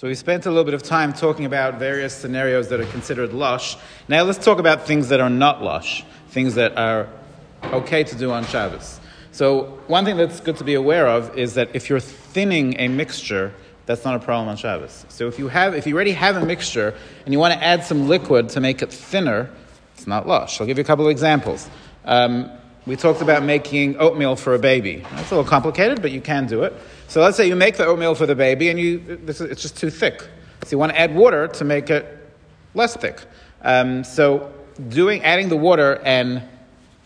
So we spent a little bit of time talking about various scenarios that are considered lush. Now let's talk about things that are not lush, things that are okay to do on Shabbos. So one thing that's good to be aware of is that if you're thinning a mixture, that's not a problem on Shabbos. So if you have, if you already have a mixture and you want to add some liquid to make it thinner, it's not lush. I'll give you a couple of examples. Um, we talked about making oatmeal for a baby. That's a little complicated, but you can do it. So let's say you make the oatmeal for the baby and you, it's just too thick. So you want to add water to make it less thick. Um, so doing, adding the water and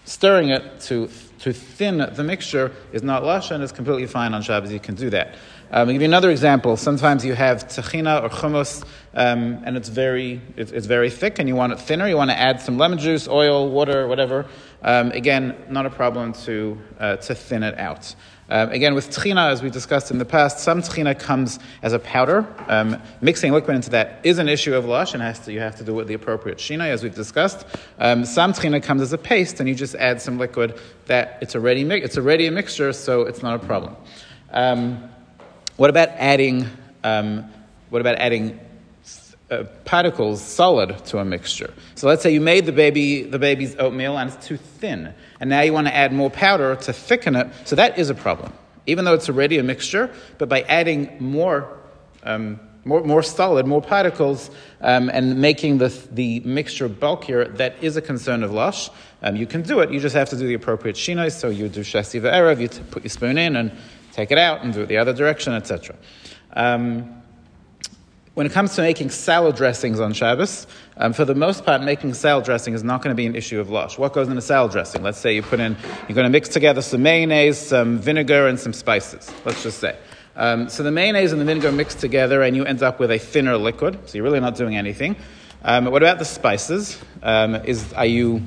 stirring it to, to thin the mixture is not lush and it's completely fine on Shabbos. You can do that. Um, I'll give you another example. Sometimes you have tahina or hummus, um, and it's very, it's, it's, very thick, and you want it thinner. You want to add some lemon juice, oil, water, whatever. Um, again, not a problem to, uh, to thin it out. Um, again, with tahina, as we discussed in the past, some tahina comes as a powder. Um, mixing liquid into that is an issue of lush, and has to, you have to do it with the appropriate shinai, as we've discussed. Um, some tahina comes as a paste, and you just add some liquid that it's already, it's already a mixture, so it's not a problem. Um, what about adding, um, what about adding uh, particles solid to a mixture? So let's say you made the baby the baby's oatmeal and it's too thin, and now you want to add more powder to thicken it. So that is a problem, even though it's already a mixture. But by adding more. Um, more, more solid, more particles, um, and making the, the mixture bulkier, that is a concern of lush. Um, you can do it, you just have to do the appropriate shinos. So you do shesi va'erev, you t- put your spoon in and take it out and do it the other direction, etc. Um, when it comes to making salad dressings on Shabbos, um, for the most part, making salad dressing is not going to be an issue of lush. What goes in a salad dressing? Let's say you put in, you're going to mix together some mayonnaise, some vinegar, and some spices. Let's just say. Um, so the mayonnaise and the vinegar mix together, and you end up with a thinner liquid. So you're really not doing anything. Um, what about the spices? Um, is are you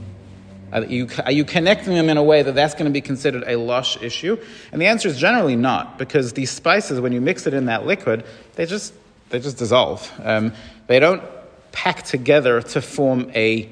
are you, are you connecting them in a way that that's going to be considered a lush issue? And the answer is generally not, because these spices, when you mix it in that liquid, they just, they just dissolve. Um, they don't pack together to form a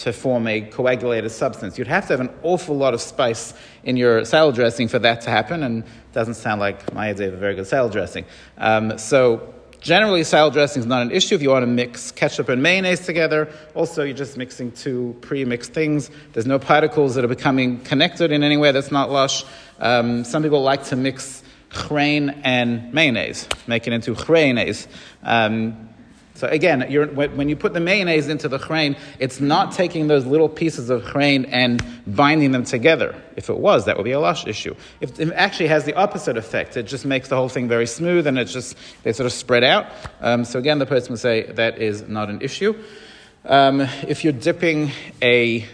to form a coagulated substance. You'd have to have an awful lot of spice in your salad dressing for that to happen, and it doesn't sound like my idea of a very good salad dressing. Um, so Generally, salad dressing is not an issue if you want to mix ketchup and mayonnaise together. Also, you're just mixing two pre-mixed things. There's no particles that are becoming connected in any way that's not lush. Um, some people like to mix chrein and mayonnaise, make it into chrayonnaise. Um, so again, when you put the mayonnaise into the chrein, it's not taking those little pieces of chrein and binding them together. If it was, that would be a lush issue. If it actually has the opposite effect, it just makes the whole thing very smooth and it's just, they sort of spread out. Um, so again, the person would say that is not an issue. Um, if you're dipping a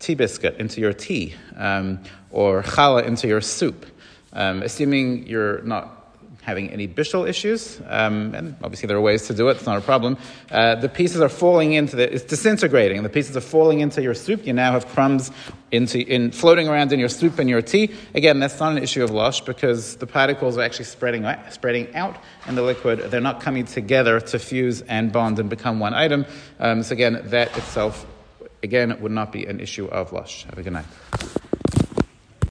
tea biscuit into your tea um, or challah into your soup, um, assuming you're not having any bishul issues, um, and obviously there are ways to do it, it's not a problem. Uh, the pieces are falling into the, it's disintegrating, the pieces are falling into your soup, you now have crumbs into, in, floating around in your soup and your tea. Again, that's not an issue of lush because the particles are actually spreading, spreading out in the liquid, they're not coming together to fuse and bond and become one item. Um, so again, that itself, again, would not be an issue of lush. Have a good night.